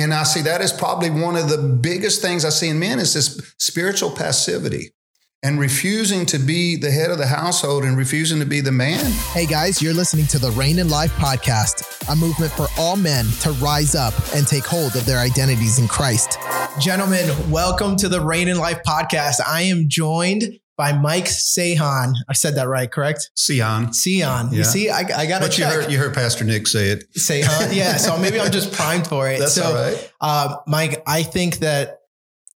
and I see that as probably one of the biggest things I see in men is this spiritual passivity and refusing to be the head of the household and refusing to be the man. Hey guys, you're listening to the Reign in Life podcast, a movement for all men to rise up and take hold of their identities in Christ. Gentlemen, welcome to the Reign in Life podcast. I am joined by Mike Sahan. I said that right, correct? Sion. Sion. Yeah. You see, I, I got to But you heard, you heard Pastor Nick say it. Sahan. Yeah. So maybe I'm just primed for it. That's so, all right. Uh, Mike, I think that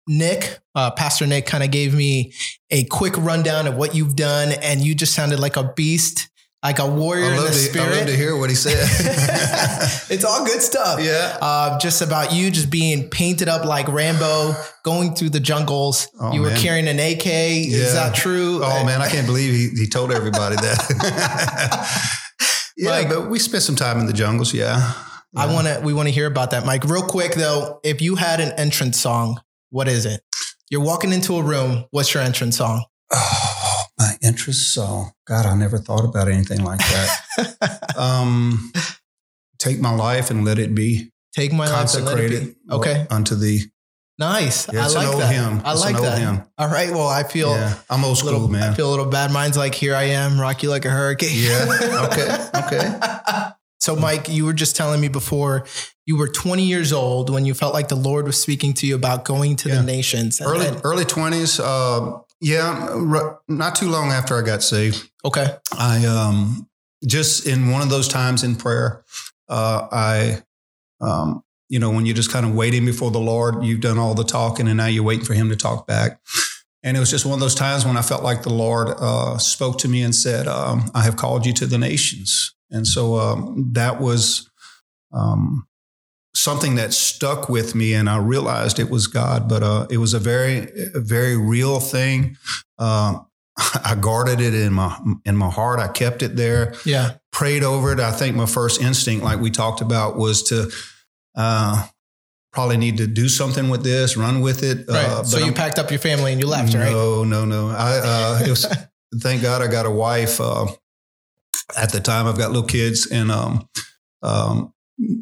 Nick, uh, Pastor Nick, kind of gave me a quick rundown of what you've done, and you just sounded like a beast like a warrior in the to, spirit. I love to hear what he said. it's all good stuff. Yeah. Uh, just about you just being painted up like Rambo, going through the jungles. Oh, you man. were carrying an AK. Yeah. Is that true? Oh man, I can't believe he, he told everybody that. yeah, Mike, but we spent some time in the jungles. Yeah. yeah. I want to. We want to hear about that, Mike. Real quick though, if you had an entrance song, what is it? You're walking into a room. What's your entrance song? Oh, my interest. So, God, I never thought about anything like that. um, take my life and let it be. Take my consecrated life and let it be. Okay. Unto thee. Nice. Yeah, I like that. Hymn. I it's like that. Hymn. All right. Well, I feel yeah, I'm old school, little, man. I feel a little bad. Mine's like, here I am, rock you like a hurricane. Yeah. Okay. Okay. so, Mike, you were just telling me before you were 20 years old when you felt like the Lord was speaking to you about going to yeah. the nations. Early, early 20s. Uh, yeah, not too long after I got saved. Okay. I um just in one of those times in prayer, uh, I um, you know, when you're just kind of waiting before the Lord, you've done all the talking and now you're waiting for him to talk back. And it was just one of those times when I felt like the Lord uh, spoke to me and said, um, I have called you to the nations. And so um, that was um, something that stuck with me and I realized it was God, but uh, it was a very, very real thing. Uh, I guarded it in my in my heart. I kept it there. Yeah. Prayed over it. I think my first instinct, like we talked about, was to uh, probably need to do something with this, run with it. Right. Uh, so you I'm, packed up your family and you left, no, right? No, no, no. I uh, it was thank God I got a wife. Uh, at the time, I've got little kids, and um, um,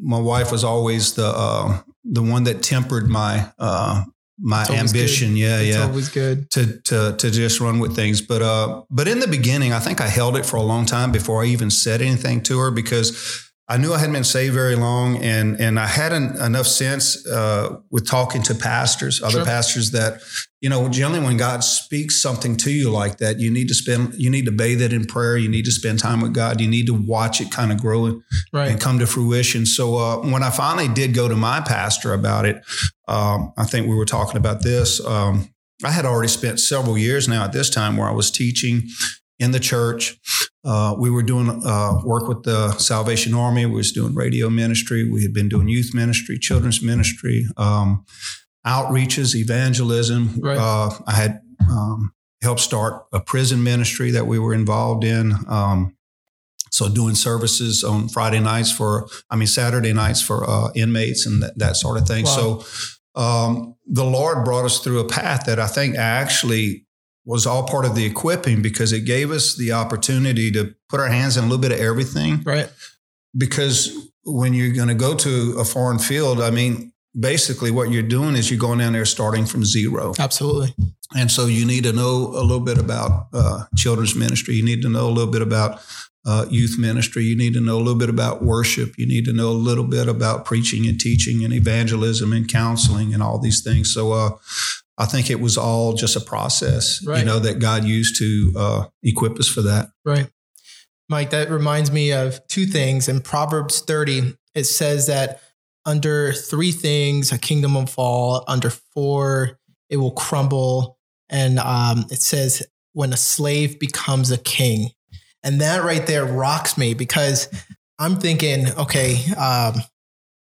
my wife was always the uh, the one that tempered my uh, my ambition. Good. Yeah, it's yeah. Always good to to to just run with things. But uh, but in the beginning, I think I held it for a long time before I even said anything to her because I knew I hadn't been saved very long, and and I had an, enough sense uh, with talking to pastors, other sure. pastors, that you know generally when God speaks something to you like that, you need to spend, you need to bathe it in prayer, you need to spend time with God, you need to watch it kind of grow right. and come to fruition. So uh, when I finally did go to my pastor about it, um, I think we were talking about this. Um, I had already spent several years now at this time where I was teaching in the church. Uh, we were doing uh, work with the Salvation Army. We was doing radio ministry. We had been doing youth ministry, children's ministry, um, outreaches, evangelism. Right. Uh, I had um, helped start a prison ministry that we were involved in. Um, so doing services on Friday nights for, I mean Saturday nights for uh, inmates and that, that, sort of thing. Wow. So um, the Lord brought us through a path that I think actually was all part of the equipping because it gave us the opportunity to put our hands in a little bit of everything. Right. Because when you're going to go to a foreign field, I mean, basically what you're doing is you're going down there starting from zero. Absolutely. And so you need to know a little bit about uh, children's ministry. You need to know a little bit about uh, youth ministry. You need to know a little bit about worship. You need to know a little bit about preaching and teaching and evangelism and counseling and all these things. So, uh, I think it was all just a process, right. you know, that God used to uh, equip us for that. Right. Mike, that reminds me of two things. In Proverbs 30, it says that under three things, a kingdom will fall, under four, it will crumble. And um, it says, when a slave becomes a king. And that right there rocks me because I'm thinking, okay, um,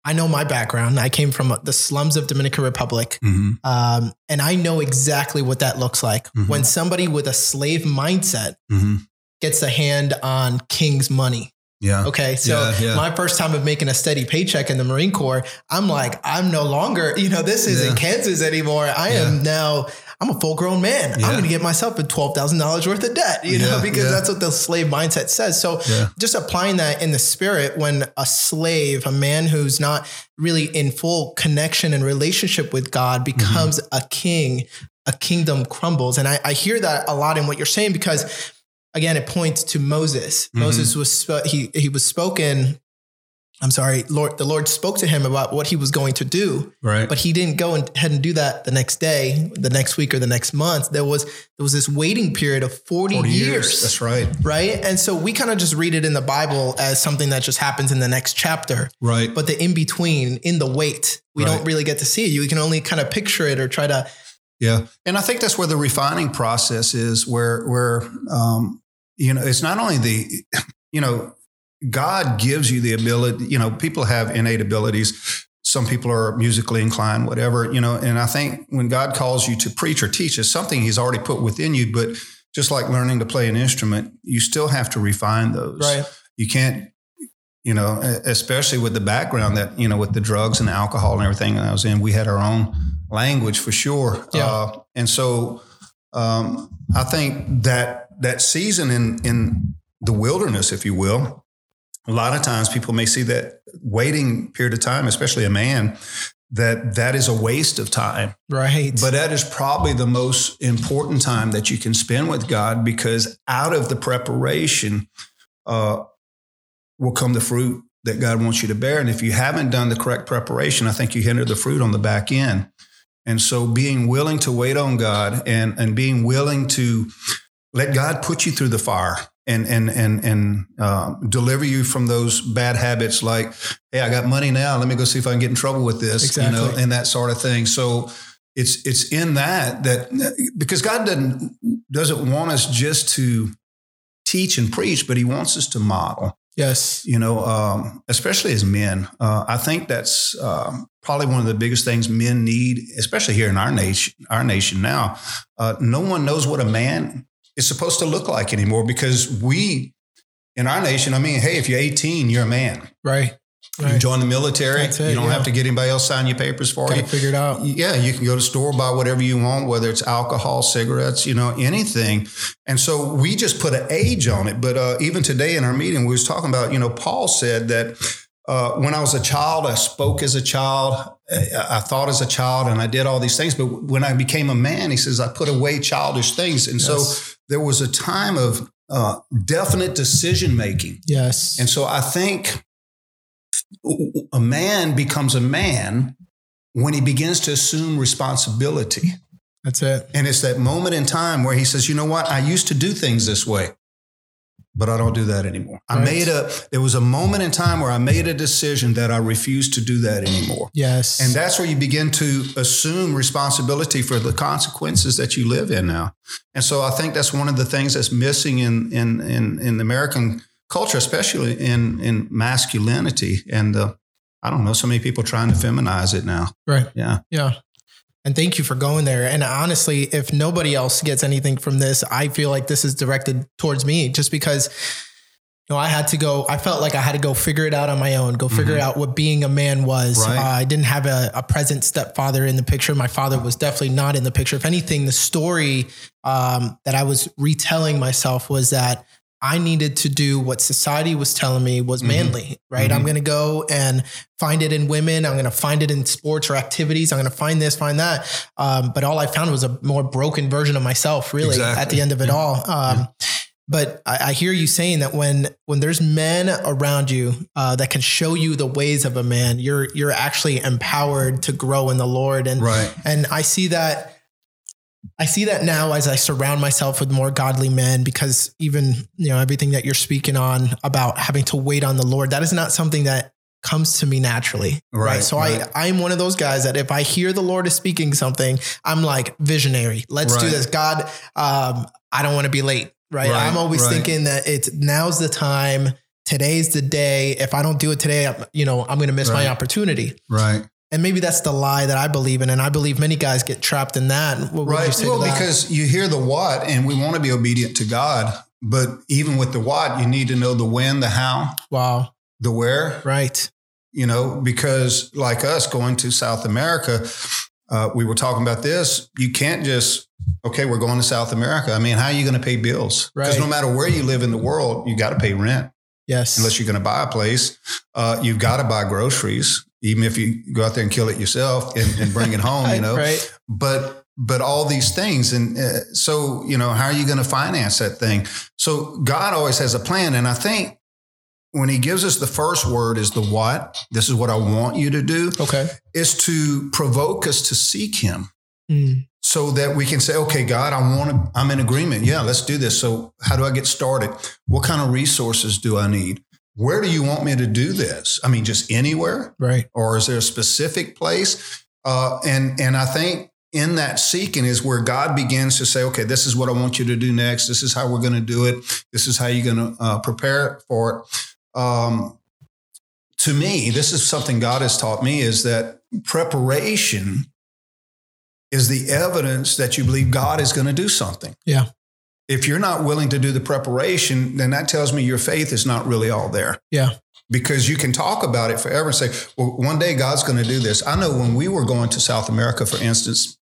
I know my background. I came from the slums of Dominican Republic, mm-hmm. um, and I know exactly what that looks like mm-hmm. when somebody with a slave mindset mm-hmm. gets a hand on king's money. Yeah. Okay. So yeah, yeah. my first time of making a steady paycheck in the Marine Corps, I'm like, I'm no longer, you know, this isn't yeah. Kansas anymore. I am now, I'm a full grown man. Yeah. I'm going to get myself a twelve thousand dollars worth of debt. You know, Yeah, because yeah. that's what the slave mindset says. So just applying that in the spirit when a slave, a man who's not really in full connection and relationship with God, becomes a king, a kingdom crumbles. And I, I hear that a lot in what you're saying because, again, it points to Moses. Mhm. Moses was he he was spoken. I'm sorry, Lord. The Lord spoke to him about what he was going to do, Right. but he didn't go and ahead and do that the next day, the next week, or the next month. There was there was this waiting period of 40, 40 years years. That's right. right? And so we kind of just read it in the Bible as something that just happens in the next chapter. Right. But the in between, in the wait, we Right. don't really get to see it. You can only kind of picture it or try to. Yeah, and I think that's where the refining process is, where where um, you know it's not only the you know God gives you the ability. You know, people have innate abilities. Some people are musically inclined, whatever you know. And I think when God calls you to preach or teach, it's something He's already put within you. But just like learning to play an instrument, you still have to refine those. Right. You can't. You know, especially with the background that you know, with the drugs and alcohol and everything that I was in, we had our own language for sure. Yeah. Uh, and so um, I think that that season in in the wilderness, if you will, a lot of times people may see that waiting period of time, especially a man, that that is a waste of time. Right. But that is probably the most important time that you can spend with God because out of the preparation uh, will come the fruit that God wants you to bear. And if you haven't done the correct preparation, I think you hinder the fruit on the back end. And so being willing to wait on God and, and being willing to let God put you through the fire and and and and uh, deliver you from those bad habits like, hey, I got money now. Let me go see if I can get in trouble with this, you know, and that sort of thing. So it's it's in that that because God doesn't doesn't want us just to teach and preach, but He wants us to model yes. you know, um, especially as men. Uh, I think that's um, probably one of the biggest things men need, especially here in our nation. Our nation now, uh, no one knows what a man is supposed to look like anymore because we, in our nation, I mean, hey, if you're 18, you're a man. Right. You Right. join the military. It, you don't yeah. have to get anybody else sign your papers for Got you. figure it out. Yeah, you can go to store, buy whatever you want, whether it's alcohol, cigarettes, you know, anything. And so we just put an age on it. But uh, even today in our meeting, we was talking about, you know, Paul said that uh, when I was a child, I spoke as a child, I I thought as a child, and I did all these things. But when I became a man, he says, I put away childish things. And so Yes. There was a time of uh, definite decision making. Yes. And so I think a man becomes a man when he begins to assume responsibility. That's it. And it's that moment in time where he says, you know what? I used to do things this way, but I don't do that anymore. I made a, there was a moment in time where I made a decision that I refused to do that anymore. Yes. And that's where you begin to assume responsibility for the consequences that you live in now. And so I think that's one of the things that's missing in in in, in American culture, especially in in masculinity. And uh, I don't know, so many people trying to feminize it now. right. Yeah. Yeah. And thank you for going there. And honestly, if nobody else gets anything from this, I feel like this is directed towards me just because you know, I had to go, I felt like I had to go figure it out on my own, go figure Mhm. out what being a man was. Right. Uh, I didn't have a, a present stepfather in the picture. My father was definitely not in the picture. If anything, the story um, that I was retelling myself was that I needed to do what society was telling me was Mhm. manly, right? I'm Mhm. going to go and find it in women. I'm going to find it in sports or activities. I'm going to find this, find that. Um, but all I found was a more broken version of myself, really, at the end of it Yeah. all. Um, But I, I hear you saying that when when there's men around you uh, that can show you the ways of a man, you're you're actually empowered to grow in the Lord. And Right. and I see that I see that now as I surround myself with more godly men because even, you know, everything that you're speaking on about having to wait on the Lord, that is not something that comes to me naturally. Right, So right. I I'm one of those guys that if I hear the Lord is speaking something, I'm like visionary. Let's do this. God, um, I don't want to be late. Right? Right, I'm always right. thinking that it's now's the time. Today's the day. If I don't do it today, I'm, you know, I'm going to miss my opportunity. Right. And maybe that's the lie that I believe in. And I believe many guys get trapped in that. What Right. Well, because you hear the what, and we want to be obedient to God. But even with the what, you need to know the when, the how, wow. the where. Right. You know, because like us going to South America, uh, we were talking about this. You can't just okay, we're going to South America. I mean, how are you going to pay bills? Because Right. no matter where you live in the world, you got to pay rent Yes. unless you're going to buy a place. Uh, you've got to buy groceries, even if you go out there and kill it yourself and, and bring it home. You know, right. but but all these things and uh, so you know how are you going to finance that thing so god always has a plan and i think when he gives us the first word is the what this is what i want you to do Okay. is to provoke us to seek him Mm. so that we can say okay god i want to i'm in agreement yeah let's do this so how do i get started what kind of resources do i need where do you want me to do this i mean just anywhere Right. or is there a specific place? Uh, and and I think in that seeking is where God begins to say, okay, this is what I want you to do next. This is how we're going to do it. This is how you're going to uh, prepare for it. Um, to me, this is something God has taught me is that preparation is the evidence that you believe God is going to do something. Yeah. If you're not willing to do the preparation, then that tells me your faith is not really all there Yeah. because you can talk about it forever and say, well, one day God's going to do this. I know when we were going to South America, for instance,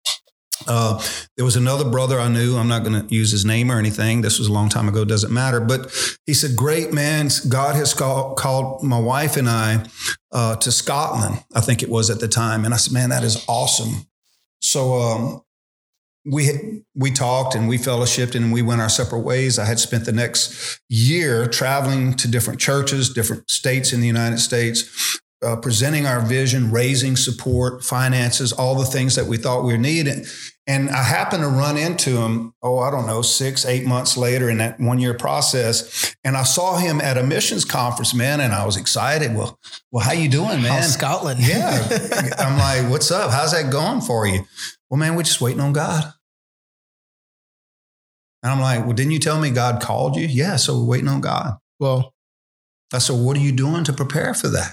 uh, there was another brother I knew. I'm not going to use his name or anything. This was a long time ago, doesn't matter. But he said, Great man, God has call, called my wife and I uh, to Scotland, I think it was at the time. And I said, Man, that is awesome. So, um, we we talked and we fellowshipped and we went our separate ways. I had spent the next year traveling to different churches, different states in the United States, uh, presenting our vision, raising support, finances, all the things that we thought we needed. And I happened to run into him, oh, I don't know, six, eight months later in that one year process. And I saw him at a missions conference, man, and I was excited. Well, well, how you doing, man? How's Scotland? Yeah. I'm like, what's up? How's that going for you? Well, man, we're just waiting on God. And I'm like, well, didn't you tell me God called you? Yeah, so we're waiting on God. well, I said, what are you doing to prepare for that?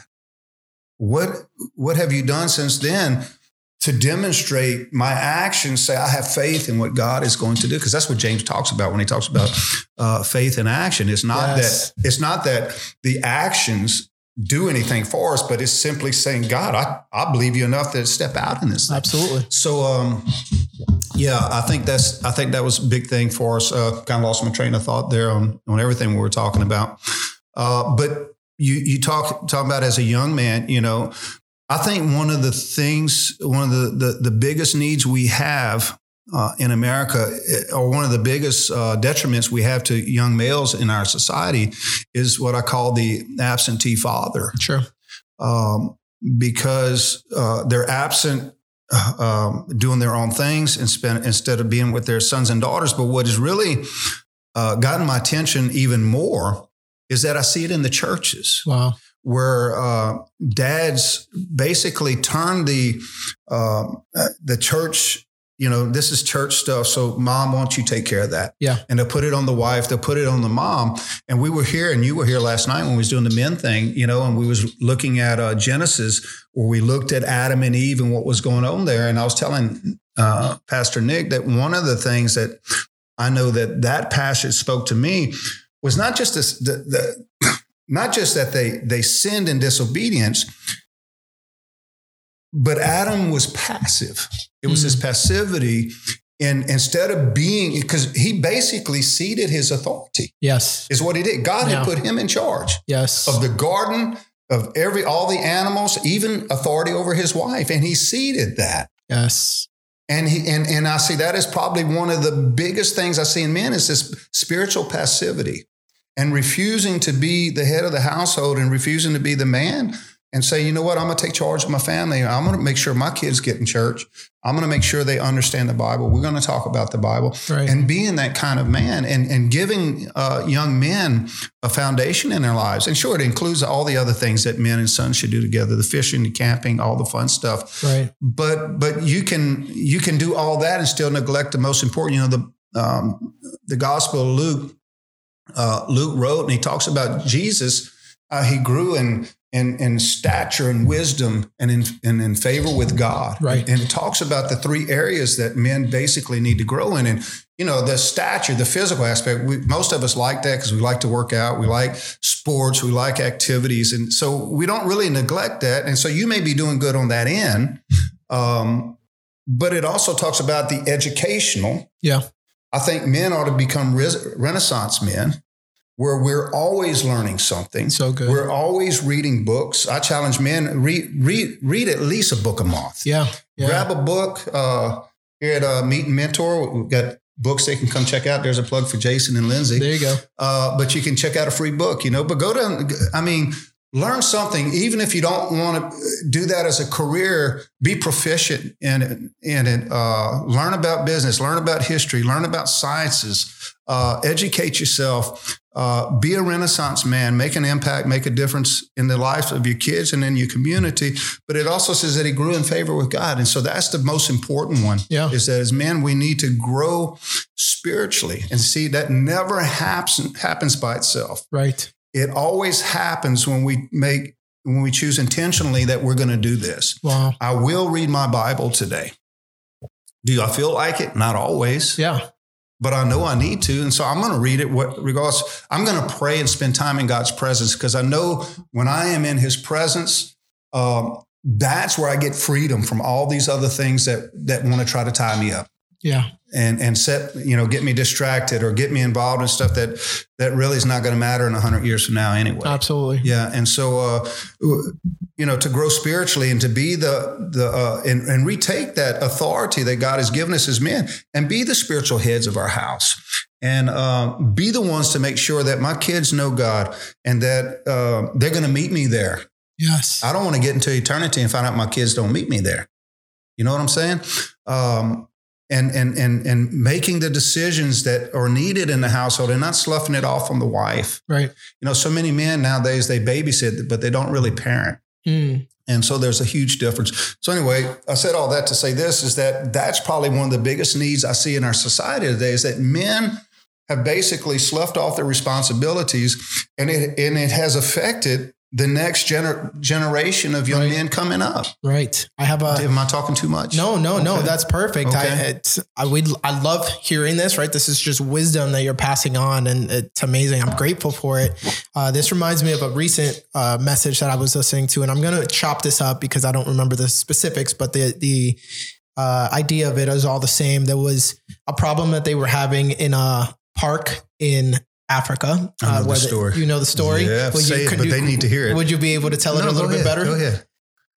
What what have you done since then to demonstrate my actions? Say, I have faith in what God is going to do, because that's what James talks about when he talks about uh, faith in action. It's not Yes. that it's not that the actions do anything for us, but it's simply saying, God, I, I believe you enough to step out in this. Thing. absolutely. So, um, yeah, I think that's I think that was a big thing for us. Uh, kind of lost my train of thought there on on everything we were talking about. Uh, but you you talk talk about as a young man, you know, I think one of the things, one of the the, the biggest needs we have. Uh, in America, eh, or one of the biggest uh, detriments we have to young males in our society is what I call the absentee father Sure. um, because uh, they're absent uh, um, doing their own things and spend, instead of being with their sons and daughters. But what has really uh, gotten my attention even more is that I see it in the churches Wow. where uh, dads basically turn the the church. You know, this is church stuff. So, mom, why don't you take care of that? Yeah. And they'll put it on the wife. They'll put it on the mom. And we were here, and you were here last night when we was doing the men thing. You know, and we was looking at uh, Genesis, where we looked at Adam and Eve and what was going on there. And I was telling uh, Pastor Nick that one of the things that I know that that passage spoke to me was not just this, the, the not just that they they sinned in disobedience, but Adam was passive. It was his mm. passivity, and instead of being because he basically ceded his authority Yes. is what he did. God Yeah. had put him in charge Yes. of the garden of every all the animals, even authority over his wife, and he ceded that. yes. And he and and I see that as probably one of the biggest things I see in men is this spiritual passivity and refusing to be the head of the household and refusing to be the man and say, you know what, I'm gonna take charge of my family. I'm gonna make sure my kids get in church. I'm gonna make sure they understand the Bible. We're gonna talk about the Bible Right. and being that kind of man and, and giving uh, young men a foundation in their lives. And sure, it includes all the other things that men and sons should do together, the fishing, the camping, all the fun stuff right. but but you can you can do all that and still neglect the most important. You know the um, the Gospel of Luke. Uh, Luke wrote and he talks about Jesus. Uh, he grew in, in stature and wisdom and in and in favor with God. Right. And it talks about the three areas that men basically need to grow in. And you know the stature, the physical aspect. We, most of us like that because we like to work out. We like sports. We like activities, and so we don't really neglect that. And so you may be doing good on that end. Um, but it also talks about the educational. Yeah. I think men ought to become res- Renaissance men where we're always learning something. So good. We're always reading books. I challenge men read read read at least a book a month. Yeah. yeah. Grab a book uh, here at uh, Meet and Mentor. We've got books they can come check out. There's a plug for Jason and Lindsay. There you go. Uh, but you can check out a free book, you know. But go down. I mean, learn something, even if you don't want to do that as a career. Be proficient in it. In it. Uh, learn about business. Learn about history. Learn about sciences. Uh, educate yourself. Uh, be a Renaissance man, make an impact, make a difference in the lives of your kids and in your community. But it also says that he grew in favor with God. And so that's the most important one. Yeah. Is that as men, we need to grow spiritually and see that never happens, happens by itself. Right. It always happens when we make, when we choose intentionally that we're going to do this. Wow. I will read my Bible today. Do I feel like it? Not always Yeah. But I know I need to. And so I'm going to read it what, regardless. I'm going to pray and spend time in God's presence because I know when I am in his presence, um, that's where I get freedom from all these other things that, that want to try to tie me up Yeah. and, and set, you know, get me distracted or get me involved in stuff that, that really is not going to matter in a hundred years from now anyway. Absolutely. Yeah, and so uh, you know, to grow spiritually and to be the the uh, and, and retake that authority that God has given us as men, and be the spiritual heads of our house, and uh, be the ones to make sure that my kids know God and that uh, they're going to meet me there. Yes. I don't want to get into eternity and find out my kids don't meet me there. You know what I'm saying? Um, and and and and making the decisions that are needed in the household and not sloughing it off on the wife. Right. You know, so many men nowadays they babysit, but they don't really parent. Mm. And so there's a huge difference. So anyway, I said all that to say this is that that's probably one of the biggest needs I see in our society today is that men have basically sloughed off their responsibilities and it, and it has affected the next gener- generation of young Right. men coming up. Right. I have a Am I talking too much? No, no, no. That's perfect. I, Okay. it's, I would, I love hearing this. Right, this is just wisdom that you're passing on, and it's amazing. I'm grateful for it. Uh, this reminds me of a recent uh, message that I was listening to, and I'm going to chop this up because I don't remember the specifics, but the the uh, idea of it is all the same. There was a problem that they were having in a park in Africa. The where story. you know the story. Yeah, you- it, but you- they need to hear it. Would you be able to tell it a little go bit better? Go ahead.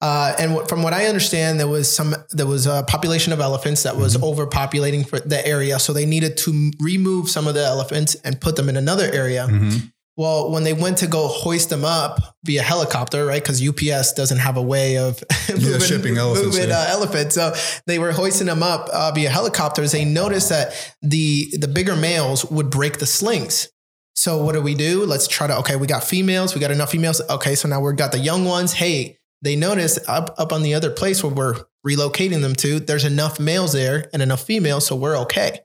Uh, and what- from what I understand, there was some there was a population of elephants that was overpopulating for the area, so they needed to m- remove some of the elephants and put them in another area. Mhm. Well, when they went to go hoist them up via helicopter, right? Because UPS doesn't have a way of moving, shipping elephants, moving yeah. uh, elephants. So they were hoisting them up uh, via helicopters. They noticed that the the bigger males would break the slings. So what do we do? Let's try to okay, we got females, we got enough females. Okay, so now we've got the young ones. Hey, they notice up up on the other place where we're relocating them to, there's enough males there and enough females, so we're okay.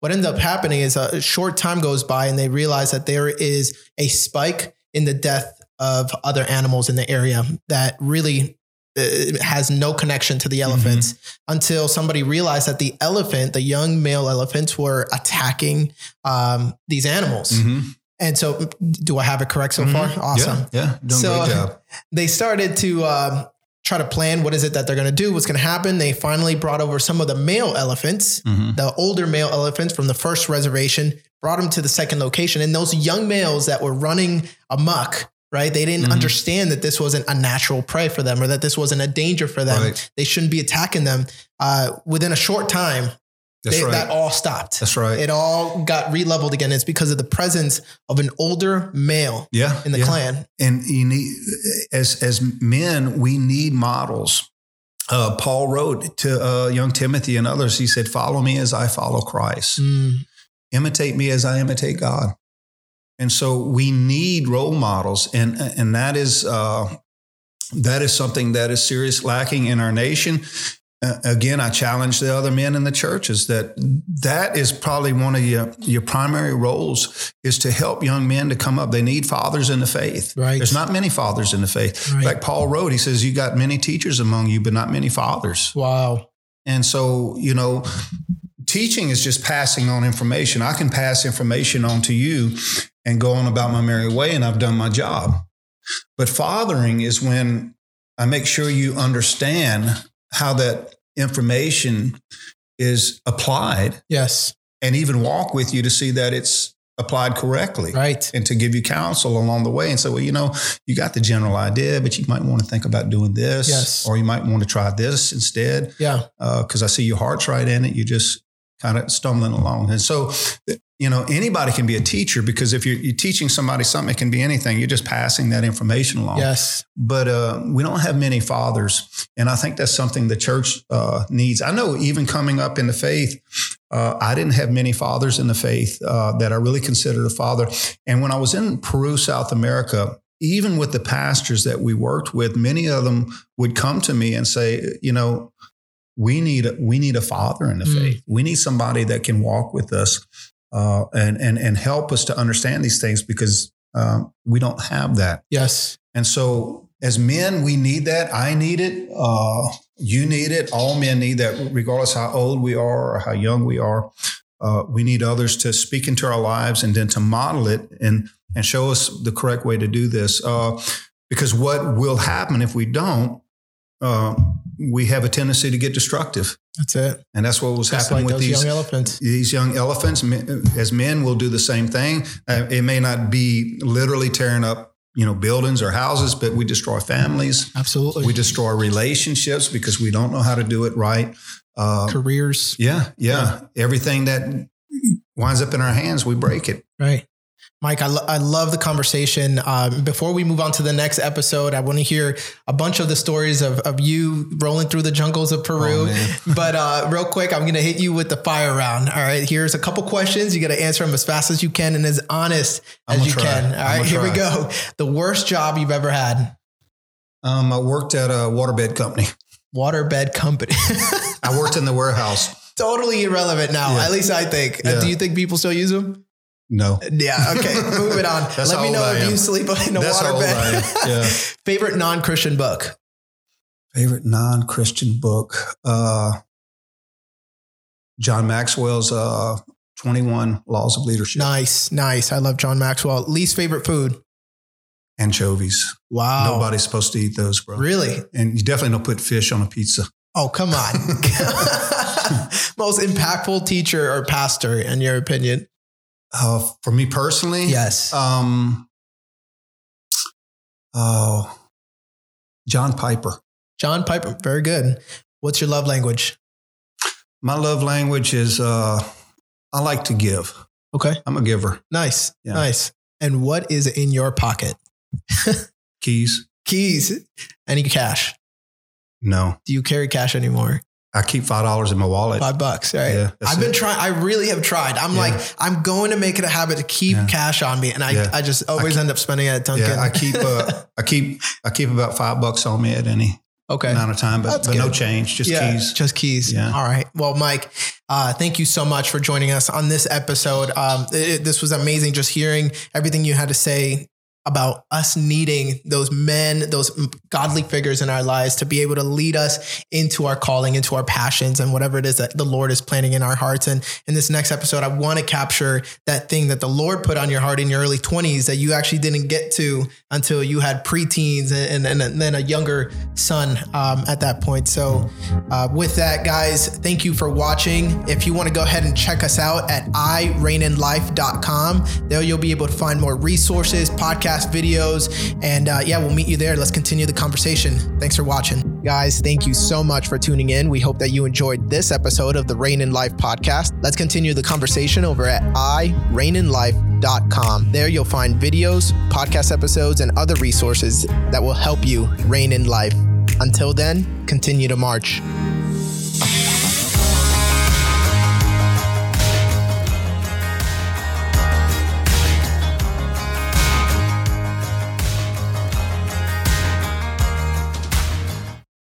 What ends up happening is a short time goes by and they realize that there is a spike in the death of other animals in the area that really uh, has no connection to the elephants until somebody realized that the elephant, the young male elephants, were attacking um, these animals. Mhm. And so, do I have it correct so Mhm. far? Awesome Yeah, yeah. Doing So- a great job. they started to um, try to plan what is it that they're going to do, what's going to happen. They finally brought over some of the male elephants, Mhm. the older male elephants from the first reservation, brought them to the second location. And those young males that were running amok, right? They didn't Mhm. understand that this wasn't a natural prey for them or that this wasn't a danger for them. Right. They shouldn't be attacking them. Uh, within a short time, That's they, right. that all stopped. That's right. It all got re-leveled again. It's because of the presence of an older male yeah. in the yeah. clan. and you need as as men we need models uh, paul wrote to uh, young timothy and others he said follow me as i follow christ Mm, imitate me as i imitate god and so we need role models and and that is uh, that is something that is serious lacking in our nation uh, again, I challenge the other men in the churches that that is probably one of your, your primary roles is to help young men to come up. They need fathers in the faith. Right. There's not many fathers in the faith. Right. Like Paul wrote, he says, You got many teachers among you, but not many fathers. wow. And so, you know, teaching is just passing on information. I can pass information on to you and go on about my merry way, and I've done my job. But fathering is when I make sure you understand how that information is applied Yes. and even walk with you to see that it's applied correctly Right. and to give you counsel along the way and say, well, you know, you got the general idea, but you might want to think about doing this, Yes. or you might want to try this instead, Yeah. Uh, because I see your heart's right in it. You're just kind of stumbling along, and so you know anybody can be a teacher because if you're, you're teaching somebody something, it can be anything. You're just passing that information along. Yes. But uh, we don't have many fathers, and I think that's something the church uh, needs. I know even coming up in the faith. Uh, I didn't have many fathers in the faith uh, that I really considered a father. And when I was in Peru, South America, even with the pastors that we worked with, many of them would come to me and say, you know, we need a, we need a father in the Mm. faith. We need somebody that can walk with us uh, and and and help us to understand these things because um, we don't have that. Yes. And so, as men, we need that. I need it. Uh, you need it. All men need that, regardless how old we are or how young we are. Uh, we need others to speak into our lives and then to model it and and show us the correct way to do this. Uh, because what will happen if we don't, uh, we have a tendency to get destructive, That's it. and that's what was Just happening like with these young elephants. these young elephants as men will do the same thing uh, it may not be literally tearing up you know buildings or houses but we destroy families Absolutely. we destroy relationships because we don't know how to do it right uh, Careers. yeah yeah everything that winds up in our hands we break it Right. Mike, I, lo- I love the conversation. Um, before we move on to the next episode, I want to hear a bunch of the stories of, of you rolling through the jungles of Peru. Oh, but uh, real quick, I'm going to hit you with the fire round. All right. Here's a couple questions. You got to answer them as fast as you can and as honest I'm as you try. can. All right, Here we go. The worst job you've ever had. um, i worked at a waterbed company Waterbed company. i worked in the warehouse totally irrelevant now. Yeah. At least I think. Uh, Yeah. do you think people still use them? No Yeah. Okay. Moving on. That's Let me know if you sleep in a That's waterbed. Yeah. Favorite non-Christian book. Favorite non-Christian book? Uh, John Maxwell's uh, 21 Laws of Leadership. Nice, nice. I love John Maxwell. Least favorite food. Anchovies. Wow. Nobody's supposed to eat those, bro. Really? And you definitely don't put fish on a pizza. Oh, come on. Most impactful teacher or pastor, in your opinion? Uh, for me personally, Yes. Um, oh, John Piper. John Piper. Very good. What's your love language? My love language is uh, I like to give. Okay. I'm a giver. Nice. Yeah. Nice. And what is in your pocket? Keys? Keys. Any cash? No. Do you carry cash anymore? I keep five dollars in my wallet. Five bucks, right? Yeah, I've been trying. I really have tried. I'm Yeah. like, I'm going to make it a habit to keep Yeah. cash on me, and I. I just always keep- end up spending it at Dunkin'. Yeah, I keep uh, I keep I keep about five bucks on me at any okay. amount of time, but, That's but no change, just yeah, keys. Just keys. Yeah. All right. Well, Mike, uh, thank you so much for joining us on this episode. Um, it- this was amazing just hearing everything you had to say about us needing those men, those godly figures in our lives to be able to lead us into our calling, into our passions, and whatever it is that the Lord is planting in our hearts. And in this next episode, I want to capture that thing that the Lord put on your heart in your early 20s that you actually didn't get to until you had preteens and, and, and then a younger son um, at that point. So, uh, with that, guys, thank you for watching. If you want to go ahead and check us out at ireininlife.com, there you'll be able to find more resources, podcast videos, and uh, yeah, we'll meet you there. Let's continue the conversation. Thanks for watching. Guys, thank you so much for tuning in. We hope that you enjoyed this episode of the Reign in Life podcast. Let's continue the conversation over at ireininlife.com. There you'll find videos, podcast episodes, and other resources that will help you reign in life. Until then, continue to march.